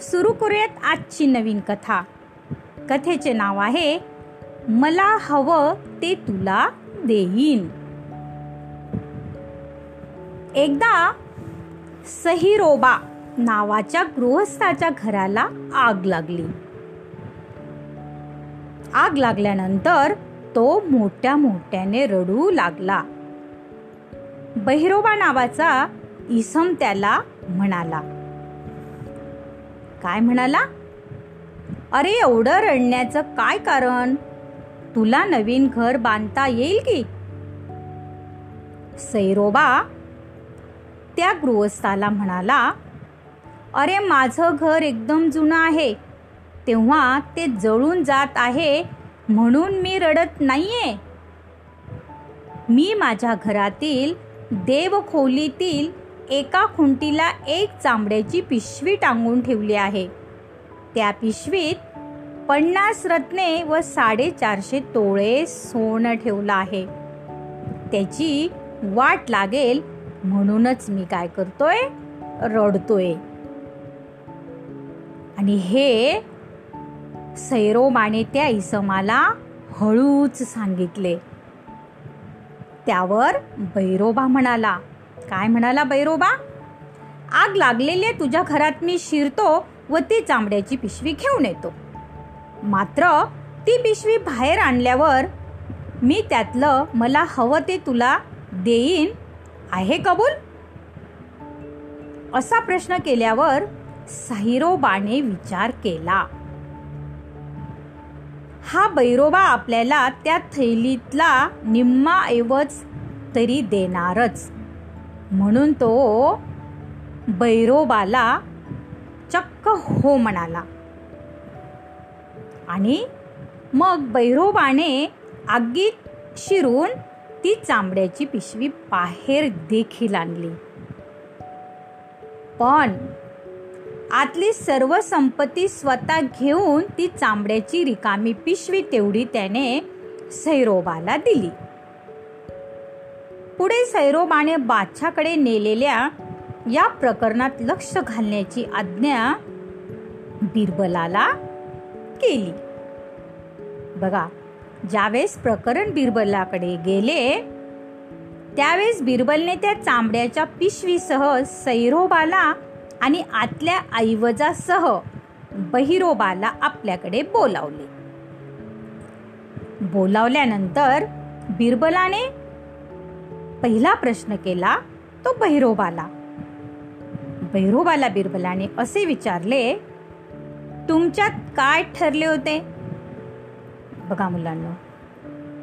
सुरू करूयात आजची नवीन कथा. कथेचे नाव आहे मला हवं ते तुला देईन. एकदा सहिरोबा नावाच्या गृहस्थाच्या घराला आग लागली. आग लागल्यानंतर तो मोठ्या मोठ्याने रडू लागला. बहिरोबा नावाचा इसम त्याला म्हणाला काय म्हणाला? अरे एवढं रडण्याचं काय कारण? तुला नवीन घर बांधता येईल की? सैरोबा त्या गृहस्थाला म्हणाला अरे माझं घर एकदम जुनं आहे. तेव्हा ते जळून जात आहे म्हणून मी रडत नाहीये. मी माझ्या घरातील देवखोलीतील एका खुंटीला एक चांबड्याची पिशवी टांगून ठेवली आहे. त्या पिशवीत पन्नास रत्ने व साडेचारशे तोळे सोनं ठेवलं आहे. त्याची वाट लागेल म्हणूनच मी काय करतोय? रडतोय. आणि हे सैरोमाने त्या इसमाला हळूच सांगितले. त्यावर बैरोबा म्हणाला काय म्हणाला बैरोबा? आग लागलेल्या तुझ्या घरात मी शिरतो व ती चांबड्याची पिशवी घेऊन येतो. मात्र ती पिशवी बाहेर आणल्यावर मी त्यातलं मला हवं ते तुला देईन आहे कबूल? असा प्रश्न केल्यावर साहिरोबाने विचार केला. हा बैरोबा आपल्याला त्या थैलीतला निम्मा ऐवज तरी देणारच. म्हणून तो बैरोबाला चक्क हो म्हणाला. आणि मग बैरोबाने आगीत शिरून ती चांबड्याची पिशवी बाहेर देखील आणली. पण आतली सर्व संपत्ती स्वतः घेऊन ती चांबड्याची रिकामी पिशवी तेवढी त्याने सैरोबाला दिली. पुढे सैरोबाने बादशाकडे नेलेल्या या प्रकरणात लक्ष घालण्याची आज्ञा बिरबलाला केली. बघा ज्यावेळेस प्रकरण बिरबलाकडे गेले त्यावेळेस बिरबलने त्या चांबड्याच्या पिशवीसह सैरोबाला आणि आतल्या ऐवजासह बहिरोबाला आपल्याकडे बोलावले. बोलावल्यानंतर बिरबलाने पहिला प्रश्न केला तो भैरोबाला. भैरोबाला बिरबलाने असे विचारले तुमच्यात काय ठरले होते? बघा मुलांना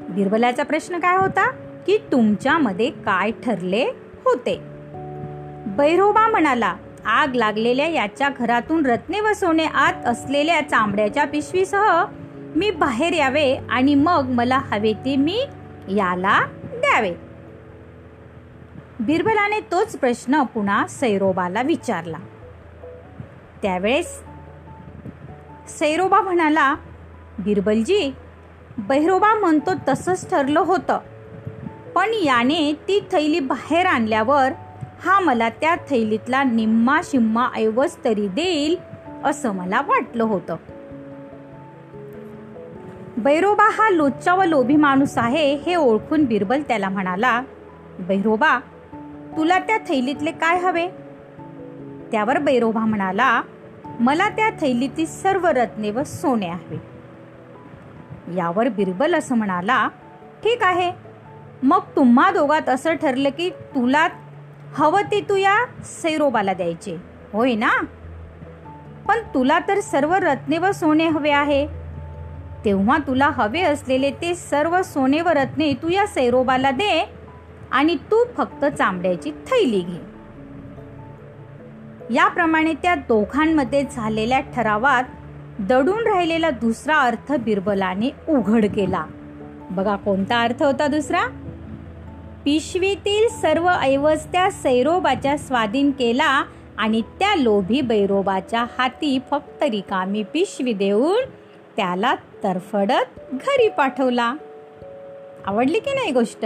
बिरबलाचा प्रश्न काय होता? की तुमच्यामध्ये काय ठरले होते? बैरोबा म्हणाला आग लागलेल्या याच्या घरातून रत्ने व सोने आत असलेल्या चांबड्याच्या पिशवीसह मी बाहेर यावे आणि मग मला हवे ते मी याला द्यावे. बिरबलाने तोच प्रश्न पुन्हा सैरोबाला विचारला. त्यावेळेस सैरोबा म्हणाला बिरबलजी बहिरोबा म्हणतो तसंच ठरलं होतं. पण याने ती थैली बाहेर आणल्यावर हा मला त्या थैलीतला निम्मा शिम्मा ऐवज तरी देईल असं मला वाटलं होतं. बैरोबा हा लोच्चा व लोभी माणूस आहे हे ओळखून बिरबल त्याला म्हणाला बैरोबा तुला त्या थैलीतले काय हवे? त्यावर बैरोबा म्हणाला मला त्या थैलीतील सर्व रत्ने व सोने हवे. यावर बिरबल असं म्हणाला ठीक आहे मग तुम्हा दोघात असं ठरलं की तुला हवं ते तू या सैरोबाला द्यायचे होय ना? पण तुला तर सर्व रत्ने व सोने हवे आहे. तेव्हा तुला हवे असलेले ते सर्व सोने व रत्ने तू या सैरोबाला दे आणि तू फक्त चांबड्याची थैली घे. याप्रमाणे त्या दोघांमध्ये झालेल्या ठरावात दडून राहिलेला दुसरा अर्थ बिरबलाने उघड केला. बघा कोणता अर्थ होता दुसरा? पिशवीतील सर्व ऐवज त्या सैरोबाच्या स्वाधीन केला आणि त्या लोभी बैरोबाच्या हाती फक्त रिकामी पिशवी देऊन त्याला तरफडत घरी पाठवला. आवडली की नाही गोष्ट?